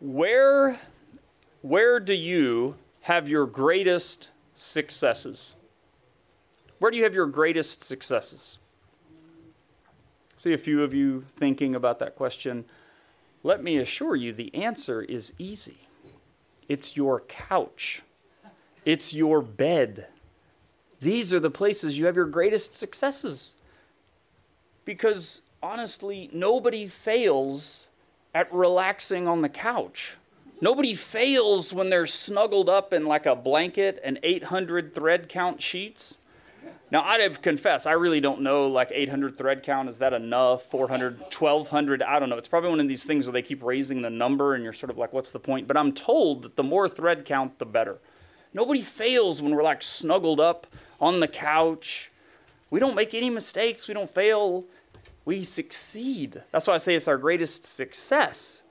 Where, where do you have your greatest successes? Where do you have your greatest successes? See a few of you thinking about that question. Let me assure you the answer is easy it's your couch, it's your bed. These are the places you have your greatest successes. Because honestly, nobody fails at relaxing on the couch. Nobody fails when they're snuggled up in like a blanket and 800 thread count sheets. Now, I'd have confessed, I really don't know, like 800 thread count, is that enough? 400, 1200, I don't know. It's probably one of these things where they keep raising the number and you're sort of like, what's the point? But I'm told that the more thread count, the better. Nobody fails when we're like snuggled up on the couch. We don't make any mistakes, we don't fail, we succeed. That's why I say it's our greatest success.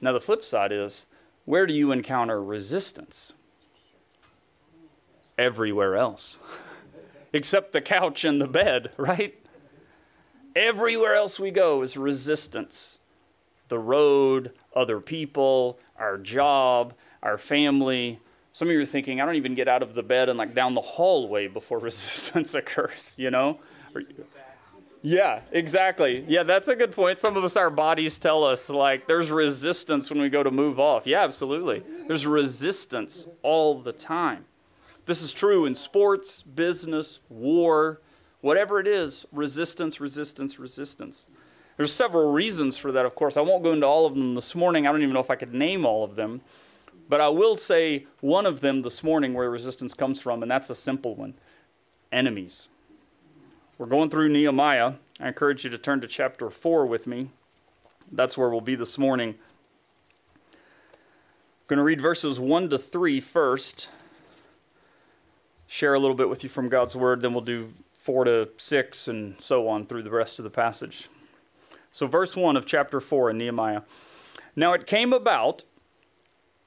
Now, the flip side is where do you encounter resistance? everywhere else, except the couch and the bed, right? Everywhere else we go is resistance. The road, other people, our job, our family. Some of you are thinking, I don't even get out of the bed and like down the hallway before resistance occurs, you know? Yeah, exactly. Yeah, that's a good point. Some of us, our bodies tell us like there's resistance when we go to move off. Yeah, absolutely. There's resistance all the time. This is true in sports, business, war, whatever it is resistance, resistance, resistance. There's several reasons for that, of course. I won't go into all of them this morning. I don't even know if I could name all of them. But I will say one of them this morning where resistance comes from, and that's a simple one enemies. We're going through Nehemiah. I encourage you to turn to chapter 4 with me. That's where we'll be this morning. I'm going to read verses 1 to 3 first share a little bit with you from God's Word, then we'll do four to six and so on through the rest of the passage. So, verse 1 of chapter 4 in Nehemiah. Now it came about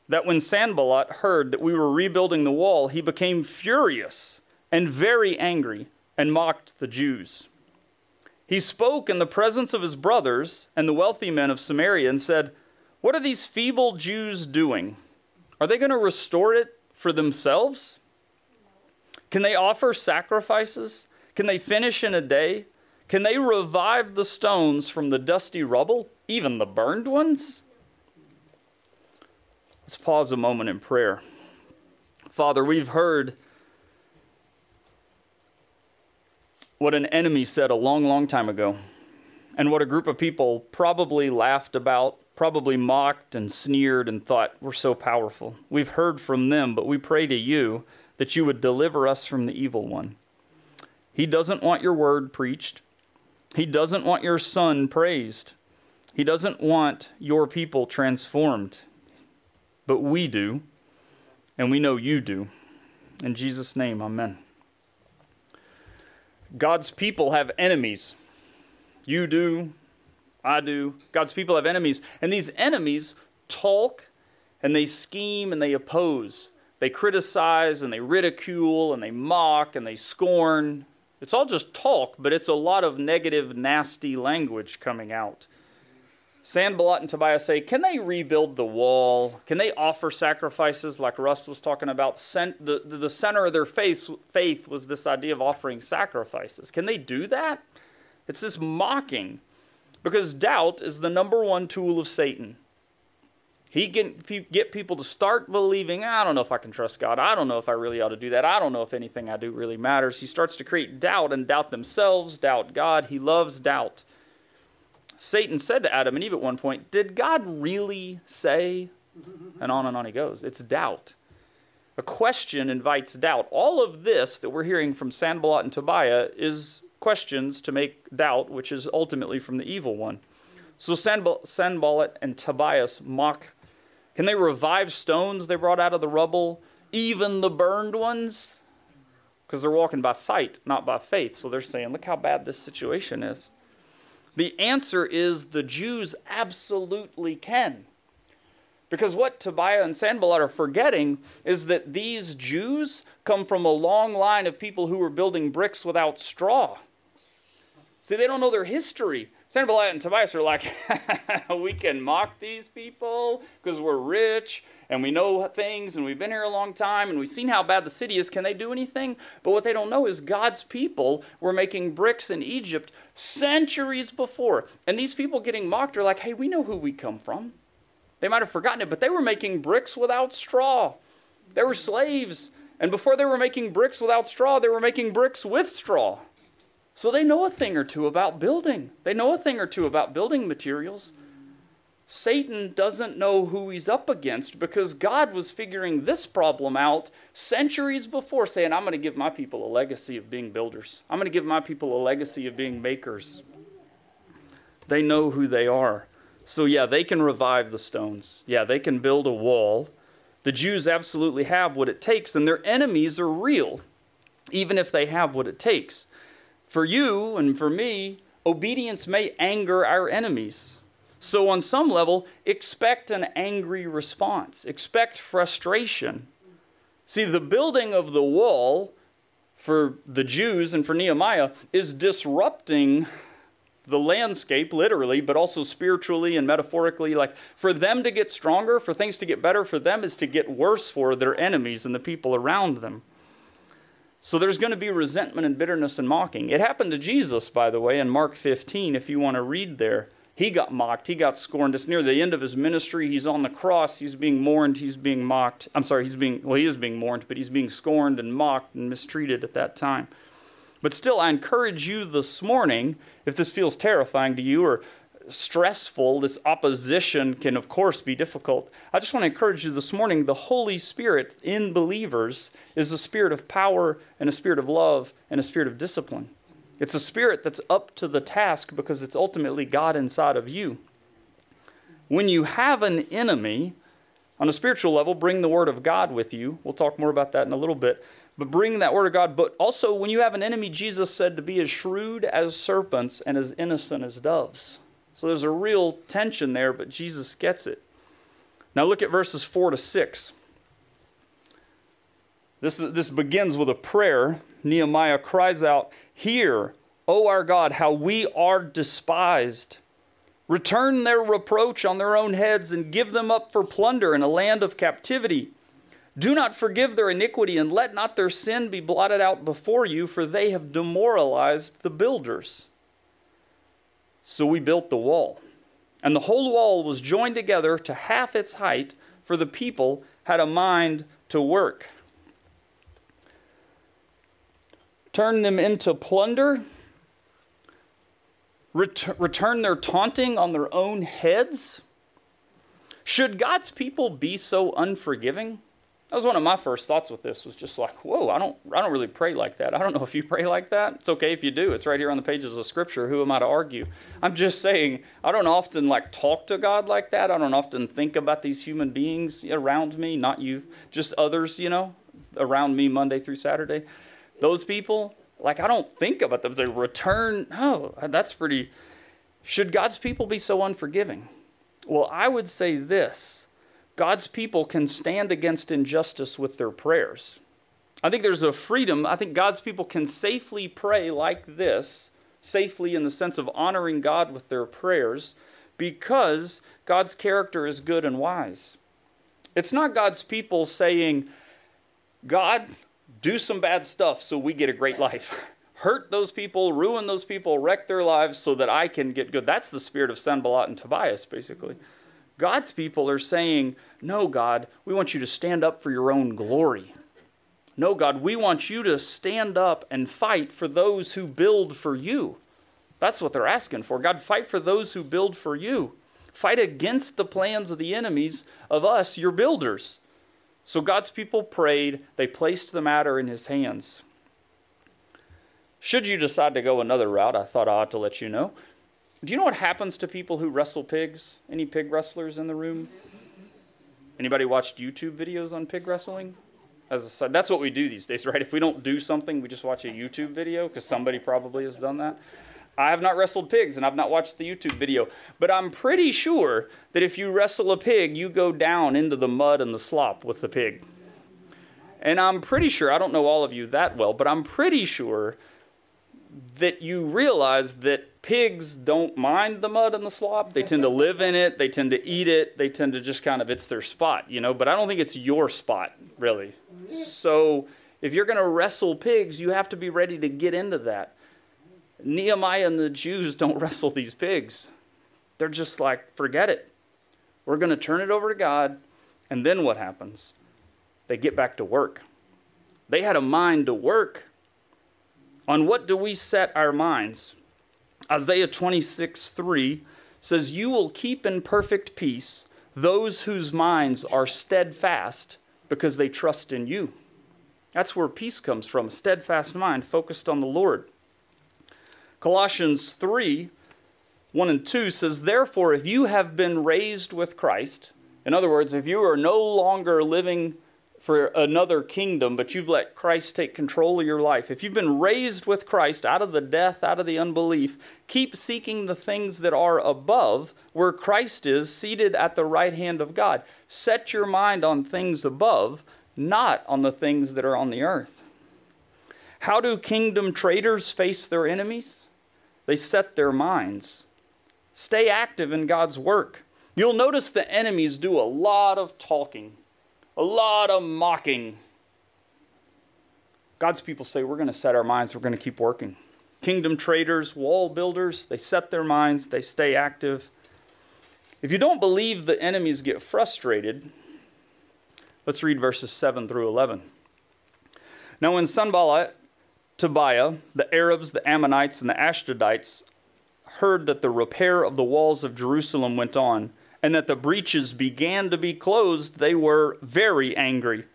that when Sanballat heard that we were rebuilding the wall, he became furious and very angry and mocked the Jews. He spoke in the presence of his brothers and the wealthy men of Samaria and said, What are these feeble Jews doing? Are they going to restore it for themselves? Can they offer sacrifices? Can they finish in a day? Can they revive the stones from the dusty rubble, even the burned ones? Let's pause a moment in prayer. Father, we've heard what an enemy said a long, long time ago, and what a group of people probably laughed about, probably mocked and sneered and thought, we're so powerful. We've heard from them, but we pray to you that you would deliver us from the evil one. He doesn't want your word preached. He doesn't want your son praised. He doesn't want your people transformed. But we do, and we know you do. In Jesus' name, amen. God's people have enemies. You do, I do. God's people have enemies. And these enemies talk and they scheme and they oppose. They criticize and they ridicule and they mock and they scorn. It's all just talk, but it's a lot of negative, nasty language coming out. Sanballat and Tobiah say, Can they rebuild the wall? Can they offer sacrifices like Russ was talking about? The, the center of their faith, faith was this idea of offering sacrifices. Can they do that? It's this mocking because doubt is the number one tool of Satan. He can get people to start believing, I don't know if I can trust God. I don't know if I really ought to do that. I don't know if anything I do really matters. He starts to create doubt and doubt themselves, doubt God. He loves doubt. Satan said to Adam and Eve at one point, Did God really say? And on and on he goes. It's doubt. A question invites doubt. All of this that we're hearing from Sanballat and Tobiah is questions to make doubt, which is ultimately from the evil one. So Sanballat and Tobias mock can they revive stones they brought out of the rubble, even the burned ones? Because they're walking by sight, not by faith. So they're saying, look how bad this situation is. The answer is the Jews absolutely can. Because what Tobiah and Sanballat are forgetting is that these Jews come from a long line of people who were building bricks without straw. See, they don't know their history. Sanballat and Tobias are like, we can mock these people because we're rich and we know things and we've been here a long time and we've seen how bad the city is. Can they do anything? But what they don't know is God's people were making bricks in Egypt centuries before. And these people getting mocked are like, hey, we know who we come from. They might have forgotten it, but they were making bricks without straw. They were slaves. And before they were making bricks without straw, they were making bricks with straw. So they know a thing or two about building. They know a thing or two about building materials. Satan doesn't know who he's up against because God was figuring this problem out centuries before, saying, I'm going to give my people a legacy of being builders. I'm going to give my people a legacy of being makers. They know who they are. So, yeah, they can revive the stones. Yeah, they can build a wall. The Jews absolutely have what it takes, and their enemies are real, even if they have what it takes. For you and for me, obedience may anger our enemies. So, on some level, expect an angry response, expect frustration. See, the building of the wall for the Jews and for Nehemiah is disrupting the landscape, literally, but also spiritually and metaphorically. Like, for them to get stronger, for things to get better, for them is to get worse for their enemies and the people around them. So there's going to be resentment and bitterness and mocking. It happened to Jesus, by the way, in Mark 15, if you want to read there. He got mocked, he got scorned. It's near the end of his ministry. He's on the cross, he's being mourned, he's being mocked. I'm sorry, he's being, well, he is being mourned, but he's being scorned and mocked and mistreated at that time. But still, I encourage you this morning, if this feels terrifying to you or stressful. This opposition can, of course, be difficult. I just want to encourage you this morning the Holy Spirit in believers is a spirit of power and a spirit of love and a spirit of discipline. It's a spirit that's up to the task because it's ultimately God inside of you. When you have an enemy, on a spiritual level, bring the Word of God with you. We'll talk more about that in a little bit. But bring that Word of God. But also, when you have an enemy, Jesus said to be as shrewd as serpents and as innocent as doves. So there's a real tension there, but Jesus gets it. Now look at verses 4 to 6. This, this begins with a prayer. Nehemiah cries out, Hear, O our God, how we are despised. Return their reproach on their own heads and give them up for plunder in a land of captivity. Do not forgive their iniquity and let not their sin be blotted out before you, for they have demoralized the builders. So we built the wall. And the whole wall was joined together to half its height, for the people had a mind to work. Turn them into plunder, Ret- return their taunting on their own heads. Should God's people be so unforgiving? That was one of my first thoughts with this was just like, whoa, I don't I don't really pray like that. I don't know if you pray like that. It's okay if you do. It's right here on the pages of scripture. Who am I to argue? I'm just saying I don't often like talk to God like that. I don't often think about these human beings around me, not you, just others, you know, around me Monday through Saturday. Those people, like I don't think about them. They return. Oh, that's pretty should God's people be so unforgiving? Well, I would say this God's people can stand against injustice with their prayers. I think there's a freedom. I think God's people can safely pray like this, safely in the sense of honoring God with their prayers, because God's character is good and wise. It's not God's people saying, God, do some bad stuff so we get a great life. Hurt those people, ruin those people, wreck their lives so that I can get good. That's the spirit of Sanballat and Tobias, basically. God's people are saying, No, God, we want you to stand up for your own glory. No, God, we want you to stand up and fight for those who build for you. That's what they're asking for. God, fight for those who build for you. Fight against the plans of the enemies of us, your builders. So God's people prayed. They placed the matter in his hands. Should you decide to go another route, I thought I ought to let you know. Do you know what happens to people who wrestle pigs? Any pig wrestlers in the room? Anybody watched YouTube videos on pig wrestling? As a side, that's what we do these days, right? If we don't do something, we just watch a YouTube video because somebody probably has done that. I have not wrestled pigs and I've not watched the YouTube video, but I'm pretty sure that if you wrestle a pig, you go down into the mud and the slop with the pig. And I'm pretty sure, I don't know all of you that well, but I'm pretty sure that you realize that Pigs don't mind the mud and the slop. They tend to live in it. They tend to eat it. They tend to just kind of, it's their spot, you know, but I don't think it's your spot, really. So if you're going to wrestle pigs, you have to be ready to get into that. Nehemiah and the Jews don't wrestle these pigs. They're just like, forget it. We're going to turn it over to God. And then what happens? They get back to work. They had a mind to work. On what do we set our minds? Isaiah 26, 3 says, You will keep in perfect peace those whose minds are steadfast because they trust in you. That's where peace comes from a steadfast mind focused on the Lord. Colossians 3 1 and 2 says, Therefore, if you have been raised with Christ, in other words, if you are no longer living for another kingdom, but you've let Christ take control of your life. If you've been raised with Christ out of the death, out of the unbelief, keep seeking the things that are above, where Christ is, seated at the right hand of God. Set your mind on things above, not on the things that are on the earth. How do kingdom traitors face their enemies? They set their minds. Stay active in God's work. You'll notice the enemies do a lot of talking a lot of mocking. God's people say, We're going to set our minds, we're going to keep working. Kingdom traders, wall builders, they set their minds, they stay active. If you don't believe the enemies get frustrated, let's read verses 7 through 11. Now, when Sanballat, Tobiah, the Arabs, the Ammonites, and the Ashdodites heard that the repair of the walls of Jerusalem went on, and that the breaches began to be closed, they were very angry.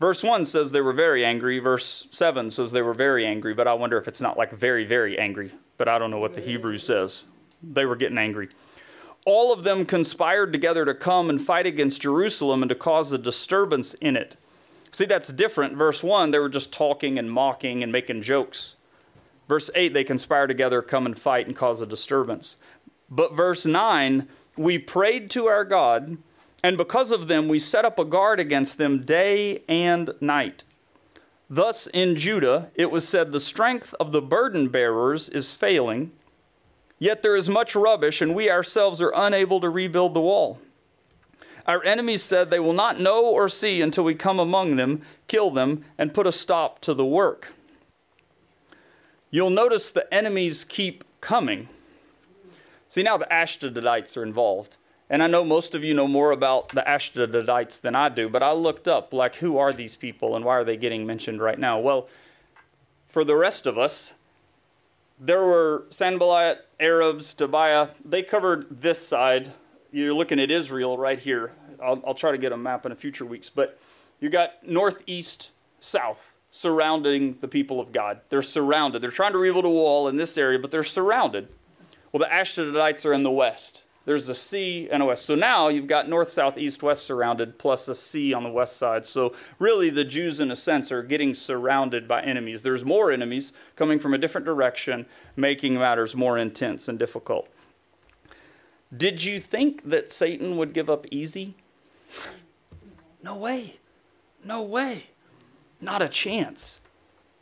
Verse 1 says they were very angry. Verse 7 says they were very angry, but I wonder if it's not like very, very angry. But I don't know what the Hebrew says. They were getting angry. All of them conspired together to come and fight against Jerusalem and to cause a disturbance in it. See, that's different. Verse 1, they were just talking and mocking and making jokes. Verse 8, they conspire together, come and fight and cause a disturbance. But verse 9, we prayed to our God, and because of them, we set up a guard against them day and night. Thus, in Judah, it was said, The strength of the burden bearers is failing, yet there is much rubbish, and we ourselves are unable to rebuild the wall. Our enemies said, They will not know or see until we come among them, kill them, and put a stop to the work. You'll notice the enemies keep coming. See, now the Ashdodites are involved. And I know most of you know more about the Ashdodites than I do, but I looked up, like, who are these people and why are they getting mentioned right now? Well, for the rest of us, there were Sanballat, Arabs, Tobiah. They covered this side. You're looking at Israel right here. I'll, I'll try to get a map in a future weeks. But you got northeast, south surrounding the people of God. They're surrounded. They're trying to rebuild a wall in this area, but they're surrounded. Well, the Ashdodites are in the west. There's a sea and a west. So now you've got north, south, east, west surrounded, plus a sea on the west side. So really, the Jews, in a sense, are getting surrounded by enemies. There's more enemies coming from a different direction, making matters more intense and difficult. Did you think that Satan would give up easy? No way. No way. Not a chance.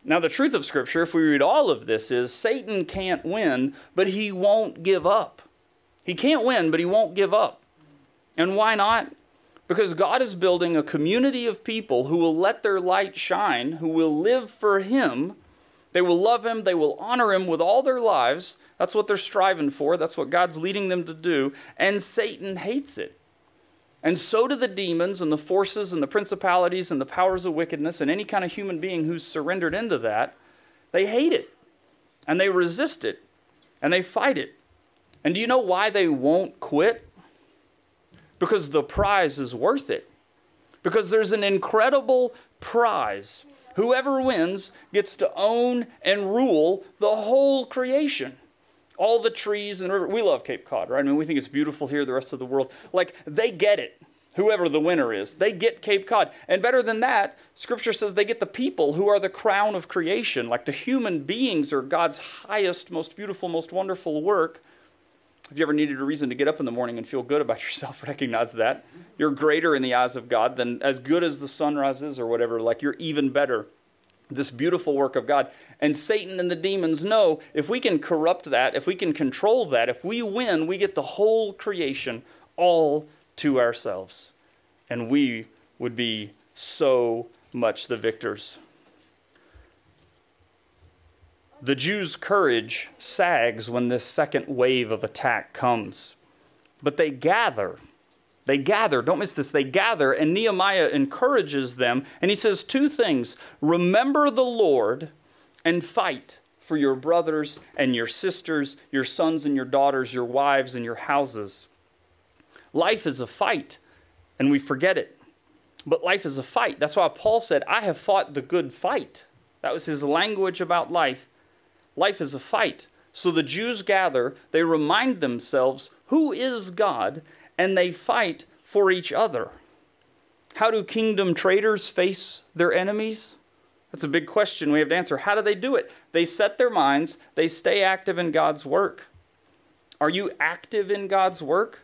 Now, the truth of Scripture, if we read all of this, is Satan can't win, but he won't give up. He can't win, but he won't give up. And why not? Because God is building a community of people who will let their light shine, who will live for Him. They will love Him, they will honor Him with all their lives. That's what they're striving for, that's what God's leading them to do. And Satan hates it. And so do the demons and the forces and the principalities and the powers of wickedness and any kind of human being who's surrendered into that. They hate it and they resist it and they fight it. And do you know why they won't quit? Because the prize is worth it. Because there's an incredible prize. Whoever wins gets to own and rule the whole creation all the trees and the river. We love Cape Cod, right? I mean, we think it's beautiful here, the rest of the world. Like, they get it, whoever the winner is. They get Cape Cod. And better than that, Scripture says they get the people who are the crown of creation. Like, the human beings are God's highest, most beautiful, most wonderful work. If you ever needed a reason to get up in the morning and feel good about yourself, recognize that. You're greater in the eyes of God than as good as the sunrise is or whatever. Like, you're even better. This beautiful work of God. And Satan and the demons know if we can corrupt that, if we can control that, if we win, we get the whole creation all to ourselves. And we would be so much the victors. The Jews' courage sags when this second wave of attack comes. But they gather. They gather. Don't miss this. They gather, and Nehemiah encourages them. And he says two things Remember the Lord and fight for your brothers and your sisters, your sons and your daughters, your wives and your houses. Life is a fight, and we forget it. But life is a fight. That's why Paul said, I have fought the good fight. That was his language about life. Life is a fight. So the Jews gather, they remind themselves who is God, and they fight for each other. How do kingdom traitors face their enemies? That's a big question we have to answer. How do they do it? They set their minds, they stay active in God's work. Are you active in God's work?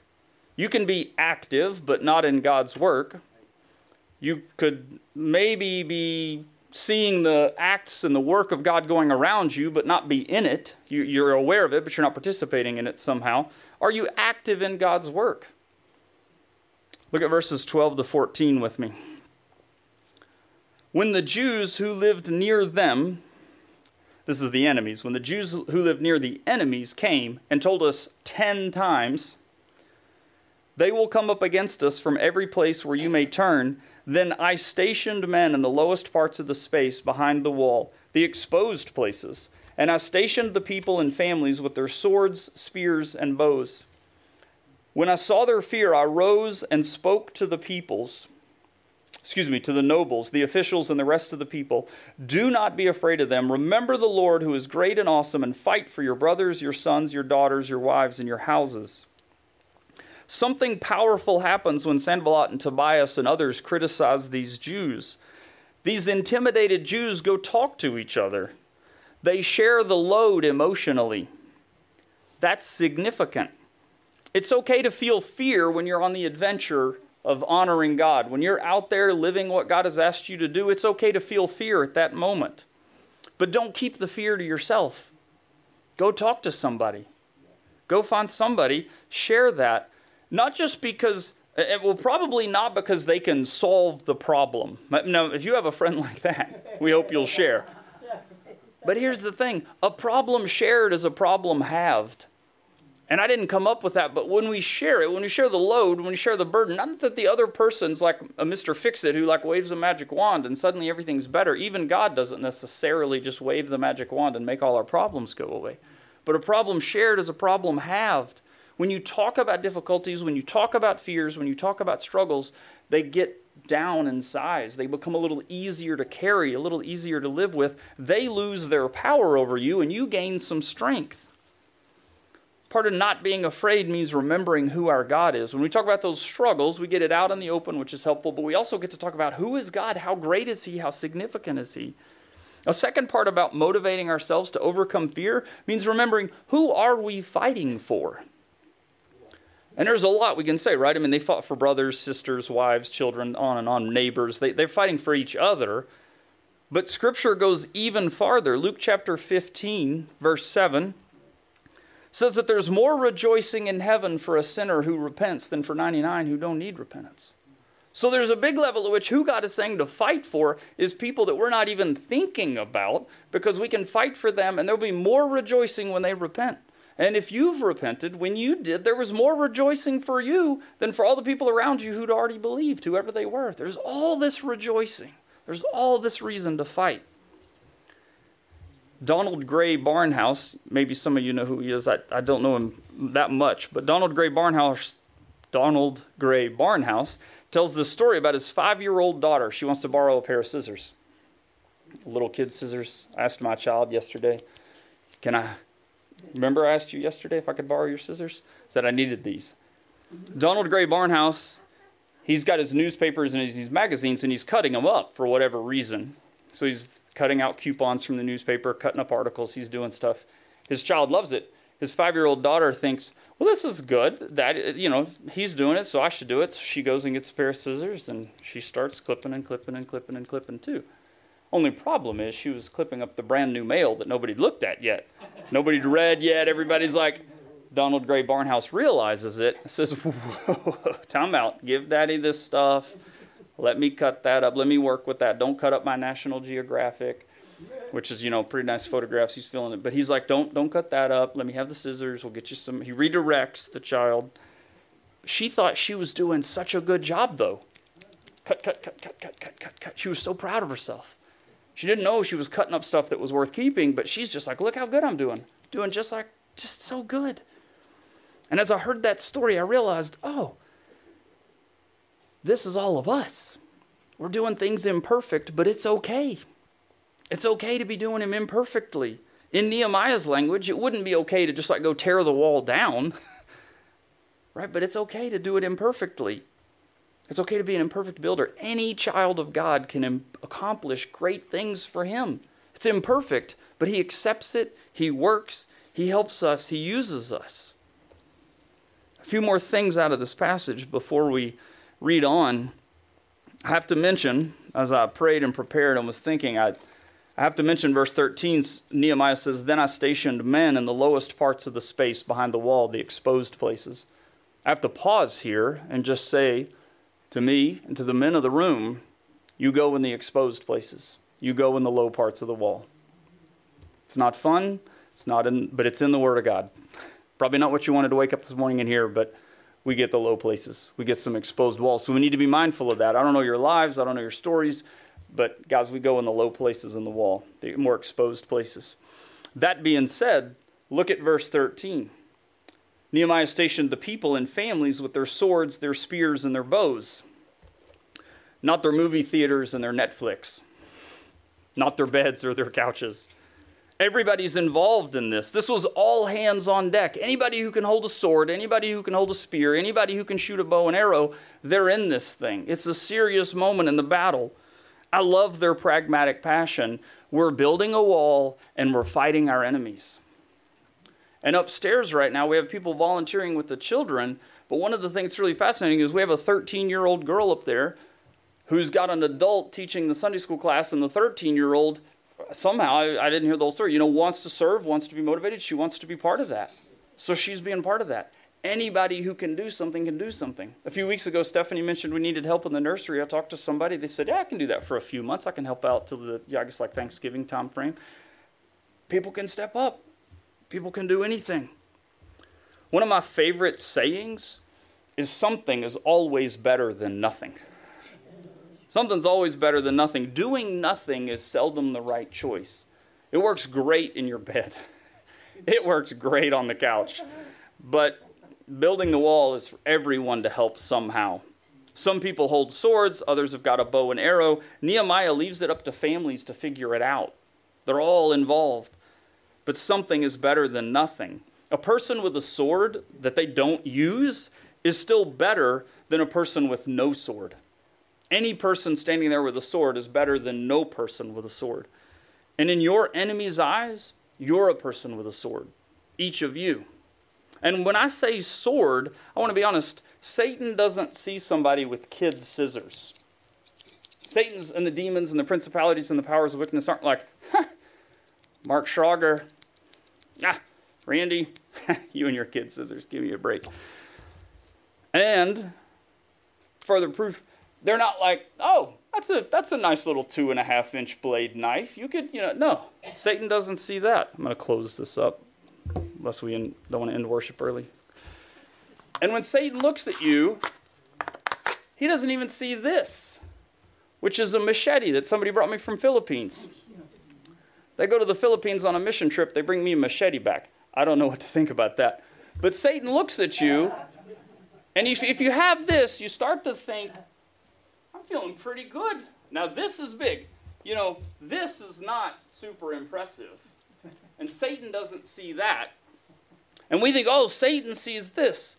You can be active, but not in God's work. You could maybe be seeing the acts and the work of God going around you, but not be in it. You, are aware of it, but you're not participating in it somehow. Are you active in God's work? Look at verses 12 to 14 with me. When the Jews who lived near them, this is the enemies, when the Jews who lived near the enemies came and told us ten times, they will come up against us from every place where you may turn then I stationed men in the lowest parts of the space behind the wall, the exposed places, and I stationed the people in families with their swords, spears, and bows. When I saw their fear, I rose and spoke to the peoples, excuse me, to the nobles, the officials, and the rest of the people. Do not be afraid of them. Remember the Lord who is great and awesome, and fight for your brothers, your sons, your daughters, your wives, and your houses. Something powerful happens when Sanballat and Tobias and others criticize these Jews. These intimidated Jews go talk to each other. They share the load emotionally. That's significant. It's okay to feel fear when you're on the adventure of honoring God. When you're out there living what God has asked you to do, it's okay to feel fear at that moment. But don't keep the fear to yourself. Go talk to somebody. Go find somebody, share that, not just because, eh, eh, well, probably not because they can solve the problem. No, if you have a friend like that, we hope you'll share. But here's the thing a problem shared is a problem halved. And I didn't come up with that, but when we share it, when we share the load, when we share the burden, not that the other person's like a Mr. Fix It who like waves a magic wand and suddenly everything's better. Even God doesn't necessarily just wave the magic wand and make all our problems go away. But a problem shared is a problem halved. When you talk about difficulties, when you talk about fears, when you talk about struggles, they get down in size. They become a little easier to carry, a little easier to live with. They lose their power over you, and you gain some strength. Part of not being afraid means remembering who our God is. When we talk about those struggles, we get it out in the open, which is helpful, but we also get to talk about who is God, how great is He, how significant is He. A second part about motivating ourselves to overcome fear means remembering who are we fighting for? And there's a lot we can say, right? I mean, they fought for brothers, sisters, wives, children, on and on, neighbors. They, they're fighting for each other. But Scripture goes even farther. Luke chapter 15, verse 7 says that there's more rejoicing in heaven for a sinner who repents than for 99 who don't need repentance. So there's a big level at which who God is saying to fight for is people that we're not even thinking about because we can fight for them and there'll be more rejoicing when they repent. And if you've repented, when you did, there was more rejoicing for you than for all the people around you who'd already believed, whoever they were. There's all this rejoicing, there's all this reason to fight. Donald Grey Barnhouse, maybe some of you know who he is. I, I don't know him that much, but Donald Grey Barnhouse, Donald Grey Barnhouse tells this story about his five-year-old daughter. She wants to borrow a pair of scissors, little kid scissors. I asked my child yesterday, "Can I Remember, I asked you yesterday if I could borrow your scissors? Said I needed these. Donald Grey Barnhouse, he's got his newspapers and his magazines, and he's cutting them up for whatever reason. So he's cutting out coupons from the newspaper, cutting up articles, he's doing stuff. His child loves it. His five year old daughter thinks, well, this is good. That you know, he's doing it, so I should do it. So she goes and gets a pair of scissors and she starts clipping and clipping and clipping and clipping too. Only problem is she was clipping up the brand new mail that nobody looked at yet. Nobody'd read yet. Everybody's like, Donald Grey Barnhouse realizes it. Says, Whoa, time out. Give daddy this stuff. Let me cut that up. Let me work with that. Don't cut up my National Geographic, which is, you know, pretty nice photographs. He's feeling it. But he's like, don't, don't cut that up. Let me have the scissors. We'll get you some. He redirects the child. She thought she was doing such a good job, though. Cut, cut, cut, cut, cut, cut, cut, cut. She was so proud of herself. She didn't know she was cutting up stuff that was worth keeping, but she's just like, look how good I'm doing. Doing just like, just so good. And as I heard that story, I realized, oh, this is all of us. We're doing things imperfect, but it's okay. It's okay to be doing them imperfectly. In Nehemiah's language, it wouldn't be okay to just like go tear the wall down, right? But it's okay to do it imperfectly. It's okay to be an imperfect builder. Any child of God can Im- accomplish great things for Him. It's imperfect, but He accepts it, He works, He helps us, He uses us. A few more things out of this passage before we read on. I have to mention, as I prayed and prepared and was thinking, I, I have to mention verse 13. Nehemiah says, Then I stationed men in the lowest parts of the space behind the wall, the exposed places. I have to pause here and just say, to me and to the men of the room, you go in the exposed places. You go in the low parts of the wall. It's not fun, it's not in, but it's in the Word of God. Probably not what you wanted to wake up this morning and hear, but we get the low places. We get some exposed walls. So we need to be mindful of that. I don't know your lives, I don't know your stories, but guys, we go in the low places in the wall, the more exposed places. That being said, look at verse 13. Nehemiah stationed the people in families with their swords, their spears, and their bows. Not their movie theaters and their Netflix. Not their beds or their couches. Everybody's involved in this. This was all hands on deck. Anybody who can hold a sword, anybody who can hold a spear, anybody who can shoot a bow and arrow, they're in this thing. It's a serious moment in the battle. I love their pragmatic passion. We're building a wall and we're fighting our enemies. And upstairs right now, we have people volunteering with the children. But one of the things that's really fascinating is we have a 13 year old girl up there who's got an adult teaching the Sunday school class, and the 13 year old, somehow, I, I, didn't hear those three. you know, wants to serve, wants to be motivated. She wants to be part of that. So she's being part of that. Anybody who can do something can do something. A few weeks ago, Stephanie mentioned we needed help in the nursery. I talked to somebody. They said, Yeah, I can do that for a few months. I can help out till the, yeah, I guess like Thanksgiving time frame. People can step up. People can do anything. One of my favorite sayings is something is always better than nothing. Something's always better than nothing. Doing nothing is seldom the right choice. It works great in your bed, it works great on the couch. But building the wall is for everyone to help somehow. Some people hold swords, others have got a bow and arrow. Nehemiah leaves it up to families to figure it out. They're all involved but something is better than nothing. A person with a sword that they don't use is still better than a person with no sword. Any person standing there with a sword is better than no person with a sword. And in your enemy's eyes, you're a person with a sword, each of you. And when I say sword, I want to be honest, Satan doesn't see somebody with kid scissors. Satan's and the demons and the principalities and the powers of wickedness aren't like, Mark Schrager, Ah, Randy, you and your kid scissors, give me a break. And further proof, they're not like, oh, that's a that's a nice little two and a half inch blade knife. You could, you know, no. Satan doesn't see that. I'm going to close this up, unless we don't want to end worship early. And when Satan looks at you, he doesn't even see this, which is a machete that somebody brought me from Philippines. They go to the Philippines on a mission trip, they bring me a machete back. I don't know what to think about that. But Satan looks at you, and if you have this, you start to think, feeling pretty good. Now, this is big. You know, this is not super impressive. And Satan doesn't see that. And we think, oh, Satan sees this.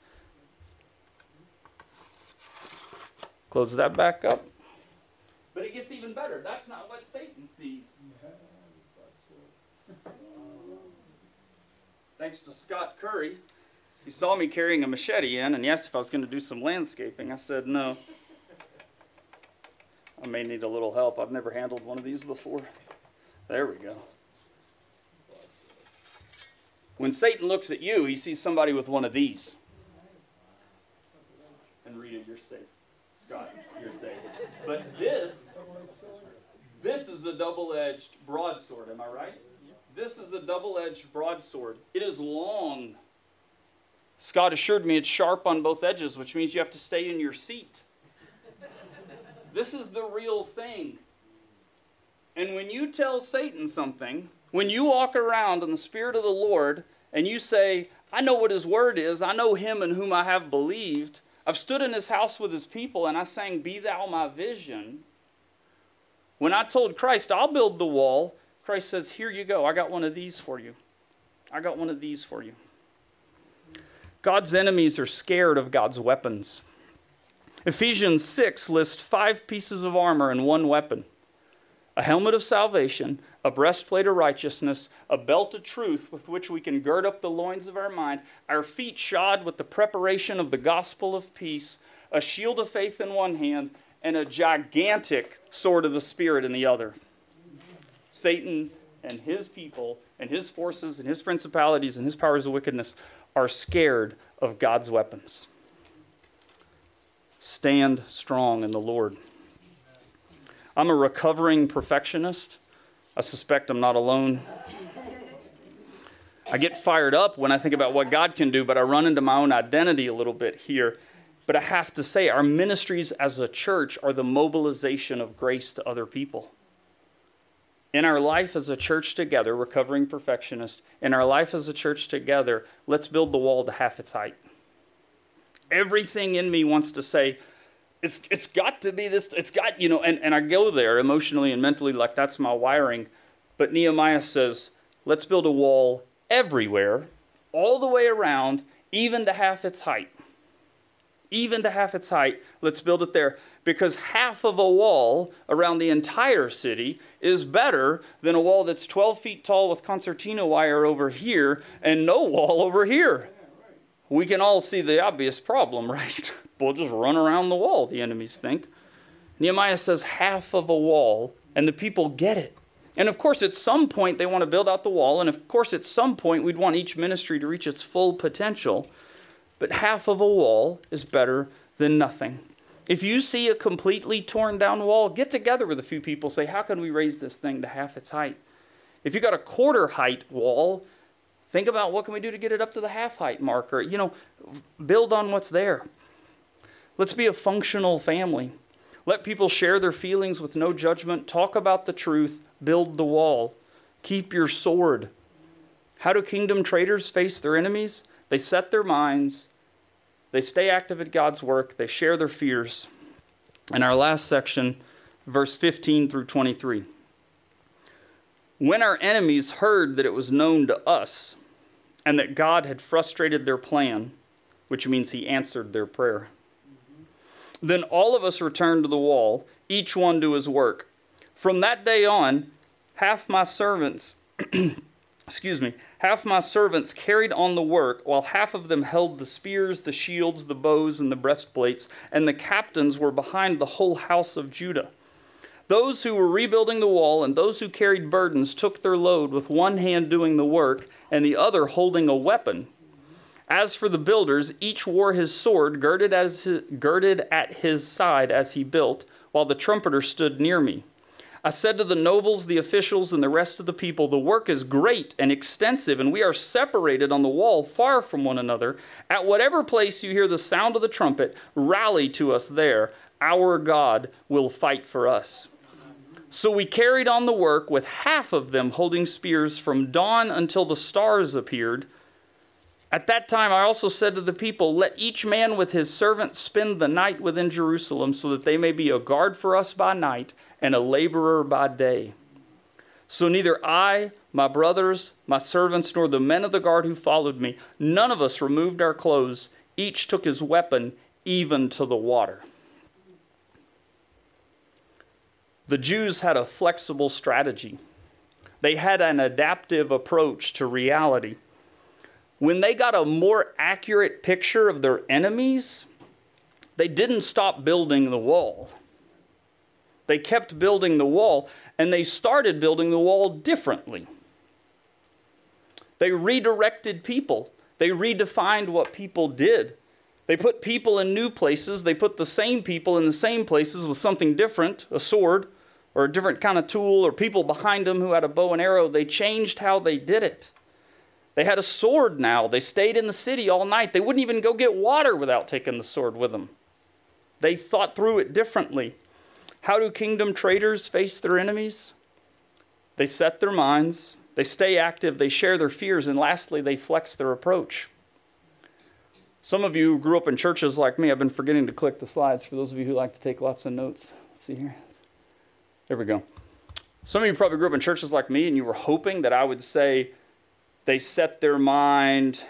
Close that back up. But it gets even better. That's not what Satan sees. thanks to Scott Curry. He saw me carrying a machete in and he asked if I was going to do some landscaping. I said no. May need a little help. I've never handled one of these before. There we go. When Satan looks at you, he sees somebody with one of these. And Rita, you're safe. Scott, you're safe. But this, this is a double-edged broadsword. Am I right? This is a double-edged broadsword. It is long. Scott assured me it's sharp on both edges, which means you have to stay in your seat. This is the real thing. And when you tell Satan something, when you walk around in the Spirit of the Lord and you say, I know what his word is, I know him in whom I have believed, I've stood in his house with his people and I sang, Be thou my vision. When I told Christ, I'll build the wall, Christ says, Here you go. I got one of these for you. I got one of these for you. God's enemies are scared of God's weapons. Ephesians 6 lists five pieces of armor and one weapon a helmet of salvation, a breastplate of righteousness, a belt of truth with which we can gird up the loins of our mind, our feet shod with the preparation of the gospel of peace, a shield of faith in one hand, and a gigantic sword of the Spirit in the other. Satan and his people and his forces and his principalities and his powers of wickedness are scared of God's weapons. Stand strong in the Lord. I'm a recovering perfectionist. I suspect I'm not alone. I get fired up when I think about what God can do, but I run into my own identity a little bit here. But I have to say, our ministries as a church are the mobilization of grace to other people. In our life as a church together, recovering perfectionist, in our life as a church together, let's build the wall to half its height. Everything in me wants to say, it's, it's got to be this, it's got, you know, and, and I go there emotionally and mentally like that's my wiring. But Nehemiah says, let's build a wall everywhere, all the way around, even to half its height. Even to half its height, let's build it there. Because half of a wall around the entire city is better than a wall that's 12 feet tall with concertina wire over here and no wall over here we can all see the obvious problem, right? we'll just run around the wall, the enemies think. Nehemiah says half of a wall, and the people get it. And of course, at some point, they want to build out the wall. And of course, at some point, we'd want each ministry to reach its full potential. But half of a wall is better than nothing. If you see a completely torn down wall, get together with a few people, say, How can we raise this thing to half its height? If you got a quarter height wall, Think about what can we do to get it up to the half height marker. You know, build on what's there. Let's be a functional family. Let people share their feelings with no judgment. Talk about the truth. Build the wall. Keep your sword. How do kingdom traders face their enemies? They set their minds. They stay active at God's work. They share their fears. In our last section, verse 15 through 23. When our enemies heard that it was known to us and that God had frustrated their plan, which means he answered their prayer, then all of us returned to the wall, each one to his work. From that day on, half my servants, excuse me, half my servants carried on the work, while half of them held the spears, the shields, the bows, and the breastplates, and the captains were behind the whole house of Judah. Those who were rebuilding the wall and those who carried burdens took their load with one hand doing the work and the other holding a weapon. As for the builders, each wore his sword girded, as his, girded at his side as he built, while the trumpeter stood near me. I said to the nobles, the officials, and the rest of the people, The work is great and extensive, and we are separated on the wall far from one another. At whatever place you hear the sound of the trumpet, rally to us there. Our God will fight for us. So we carried on the work with half of them holding spears from dawn until the stars appeared. At that time, I also said to the people, Let each man with his servant spend the night within Jerusalem, so that they may be a guard for us by night and a laborer by day. So neither I, my brothers, my servants, nor the men of the guard who followed me, none of us removed our clothes. Each took his weapon, even to the water. The Jews had a flexible strategy, they had an adaptive approach to reality. When they got a more accurate picture of their enemies, they didn't stop building the wall. They kept building the wall, and they started building the wall differently. They redirected people, they redefined what people did. They put people in new places, they put the same people in the same places with something different a sword or a different kind of tool, or people behind them who had a bow and arrow. They changed how they did it. They had a sword now. They stayed in the city all night. They wouldn't even go get water without taking the sword with them. They thought through it differently. How do kingdom traders face their enemies? They set their minds, they stay active, they share their fears, and lastly, they flex their approach. Some of you grew up in churches like me. I've been forgetting to click the slides for those of you who like to take lots of notes. Let's see here. There we go. Some of you probably grew up in churches like me, and you were hoping that I would say they set their mind,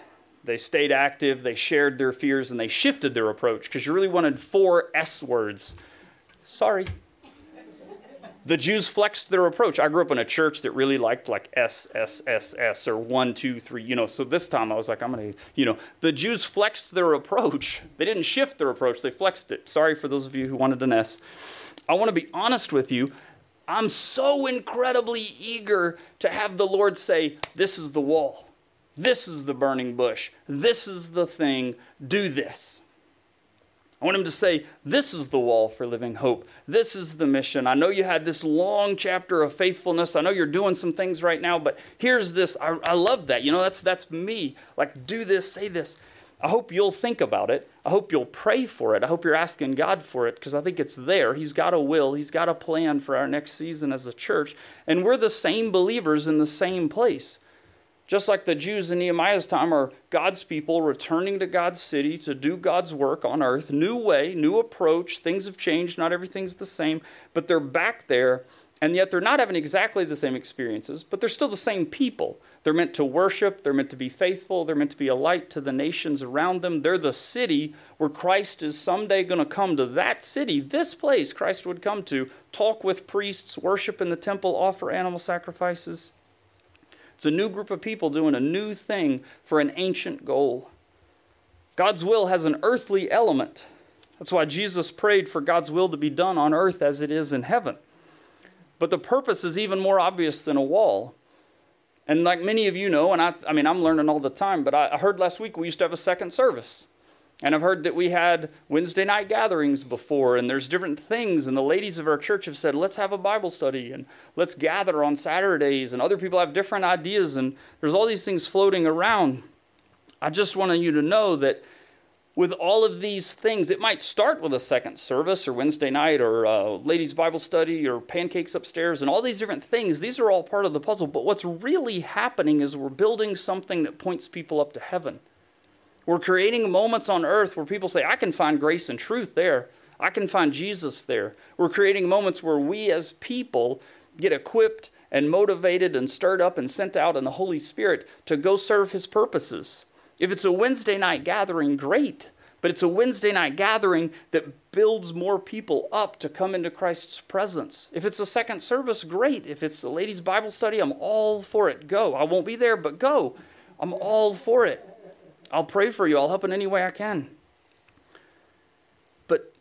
they stayed active, they shared their fears, and they shifted their approach because you really wanted four S words Sorry. The Jews flexed their approach. I grew up in a church that really liked like S, S, S, S, or one, two, three, you know. So this time I was like, I'm going to, you know, the Jews flexed their approach. They didn't shift their approach, they flexed it. Sorry for those of you who wanted an S. I want to be honest with you. I'm so incredibly eager to have the Lord say, This is the wall. This is the burning bush. This is the thing. Do this. I want him to say, This is the wall for living hope. This is the mission. I know you had this long chapter of faithfulness. I know you're doing some things right now, but here's this. I, I love that. You know, that's, that's me. Like, do this, say this. I hope you'll think about it. I hope you'll pray for it. I hope you're asking God for it because I think it's there. He's got a will, He's got a plan for our next season as a church. And we're the same believers in the same place. Just like the Jews in Nehemiah's time are God's people returning to God's city to do God's work on earth. New way, new approach. Things have changed. Not everything's the same, but they're back there. And yet they're not having exactly the same experiences, but they're still the same people. They're meant to worship. They're meant to be faithful. They're meant to be a light to the nations around them. They're the city where Christ is someday going to come to that city, this place Christ would come to, talk with priests, worship in the temple, offer animal sacrifices. It's a new group of people doing a new thing for an ancient goal. God's will has an earthly element. That's why Jesus prayed for God's will to be done on earth as it is in heaven. But the purpose is even more obvious than a wall. And like many of you know, and I, I mean, I'm learning all the time, but I, I heard last week we used to have a second service. And I've heard that we had Wednesday night gatherings before, and there's different things. And the ladies of our church have said, let's have a Bible study and let's gather on Saturdays. And other people have different ideas, and there's all these things floating around. I just want you to know that with all of these things, it might start with a second service or Wednesday night or uh, ladies' Bible study or pancakes upstairs and all these different things. These are all part of the puzzle. But what's really happening is we're building something that points people up to heaven. We're creating moments on earth where people say, I can find grace and truth there. I can find Jesus there. We're creating moments where we as people get equipped and motivated and stirred up and sent out in the Holy Spirit to go serve His purposes. If it's a Wednesday night gathering, great. But it's a Wednesday night gathering that builds more people up to come into Christ's presence. If it's a second service, great. If it's a ladies' Bible study, I'm all for it. Go. I won't be there, but go. I'm all for it. I'll pray for you. I'll help in any way I can. But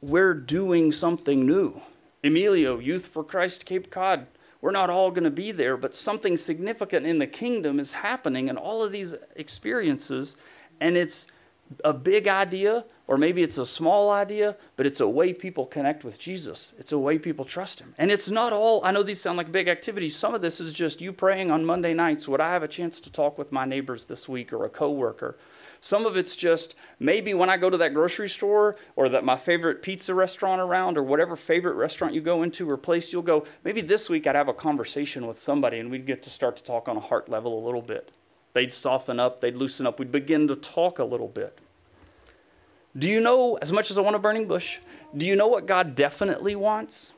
we're doing something new. Emilio, Youth for Christ Cape Cod. We're not all going to be there, but something significant in the kingdom is happening in all of these experiences. And it's a big idea, or maybe it's a small idea, but it's a way people connect with Jesus. It's a way people trust Him. And it's not all, I know these sound like big activities. Some of this is just you praying on Monday nights. Would I have a chance to talk with my neighbors this week or a coworker? Some of it's just maybe when I go to that grocery store or that my favorite pizza restaurant around or whatever favorite restaurant you go into or place you'll go, maybe this week I'd have a conversation with somebody and we'd get to start to talk on a heart level a little bit. They'd soften up, they'd loosen up, we'd begin to talk a little bit. Do you know, as much as I want a burning bush, do you know what God definitely wants?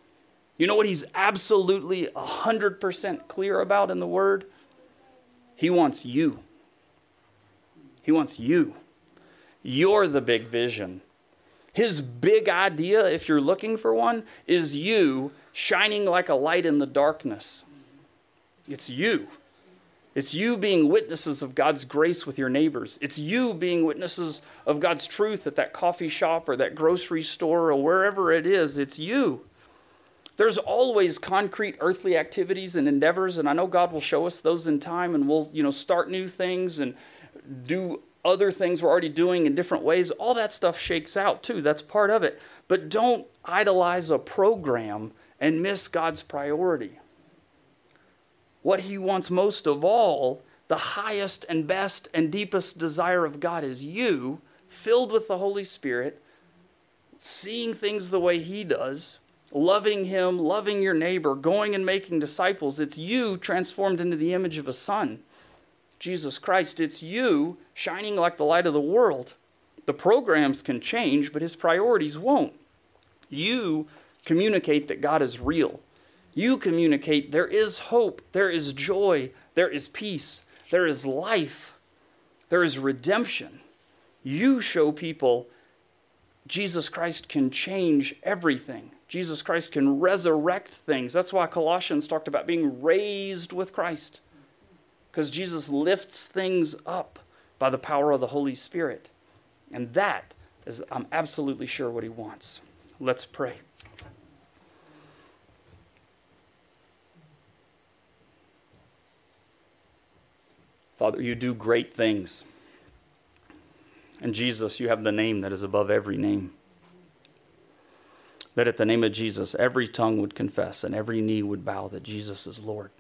You know what He's absolutely 100% clear about in the Word? He wants you. He wants you. You're the big vision. His big idea, if you're looking for one, is you shining like a light in the darkness. It's you. It's you being witnesses of God's grace with your neighbors. It's you being witnesses of God's truth at that coffee shop or that grocery store or wherever it is. It's you. There's always concrete earthly activities and endeavors, and I know God will show us those in time, and we'll, you know, start new things and do other things we're already doing in different ways. All that stuff shakes out too. That's part of it. But don't idolize a program and miss God's priority. What He wants most of all, the highest and best and deepest desire of God is you, filled with the Holy Spirit, seeing things the way He does loving Him, loving your neighbor, going and making disciples. It's you transformed into the image of a Son, Jesus Christ. It's you shining like the light of the world. The programs can change, but His priorities won't. You communicate that God is real. You communicate there is hope, there is joy, there is peace, there is life, there is redemption. You show people Jesus Christ can change everything. Jesus Christ can resurrect things. That's why Colossians talked about being raised with Christ, because Jesus lifts things up by the power of the Holy Spirit. And that is, I'm absolutely sure, what he wants. Let's pray. Father, you do great things. And Jesus, you have the name that is above every name that at the name of Jesus, every tongue would confess and every knee would bow that Jesus is Lord.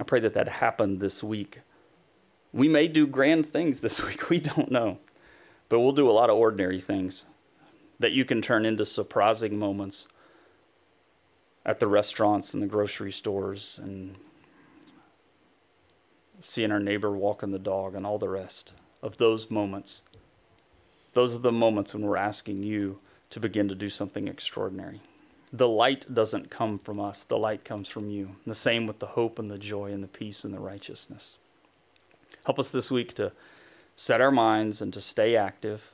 I pray that that happened this week. We may do grand things this week, we don't know. But we'll do a lot of ordinary things that you can turn into surprising moments at the restaurants and the grocery stores and seeing our neighbor walking the dog and all the rest of those moments. Those are the moments when we're asking you to begin to do something extraordinary. The light doesn't come from us, the light comes from you. And the same with the hope and the joy and the peace and the righteousness. Help us this week to set our minds and to stay active.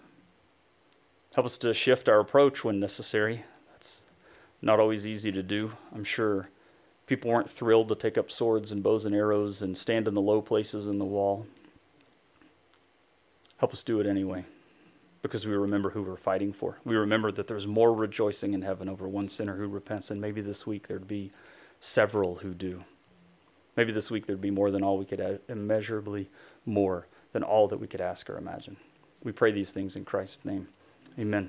Help us to shift our approach when necessary. That's not always easy to do. I'm sure people weren't thrilled to take up swords and bows and arrows and stand in the low places in the wall. Help us do it anyway because we remember who we're fighting for. We remember that there's more rejoicing in heaven over one sinner who repents, and maybe this week there'd be several who do. Maybe this week there'd be more than all we could, immeasurably more than all that we could ask or imagine. We pray these things in Christ's name. Amen.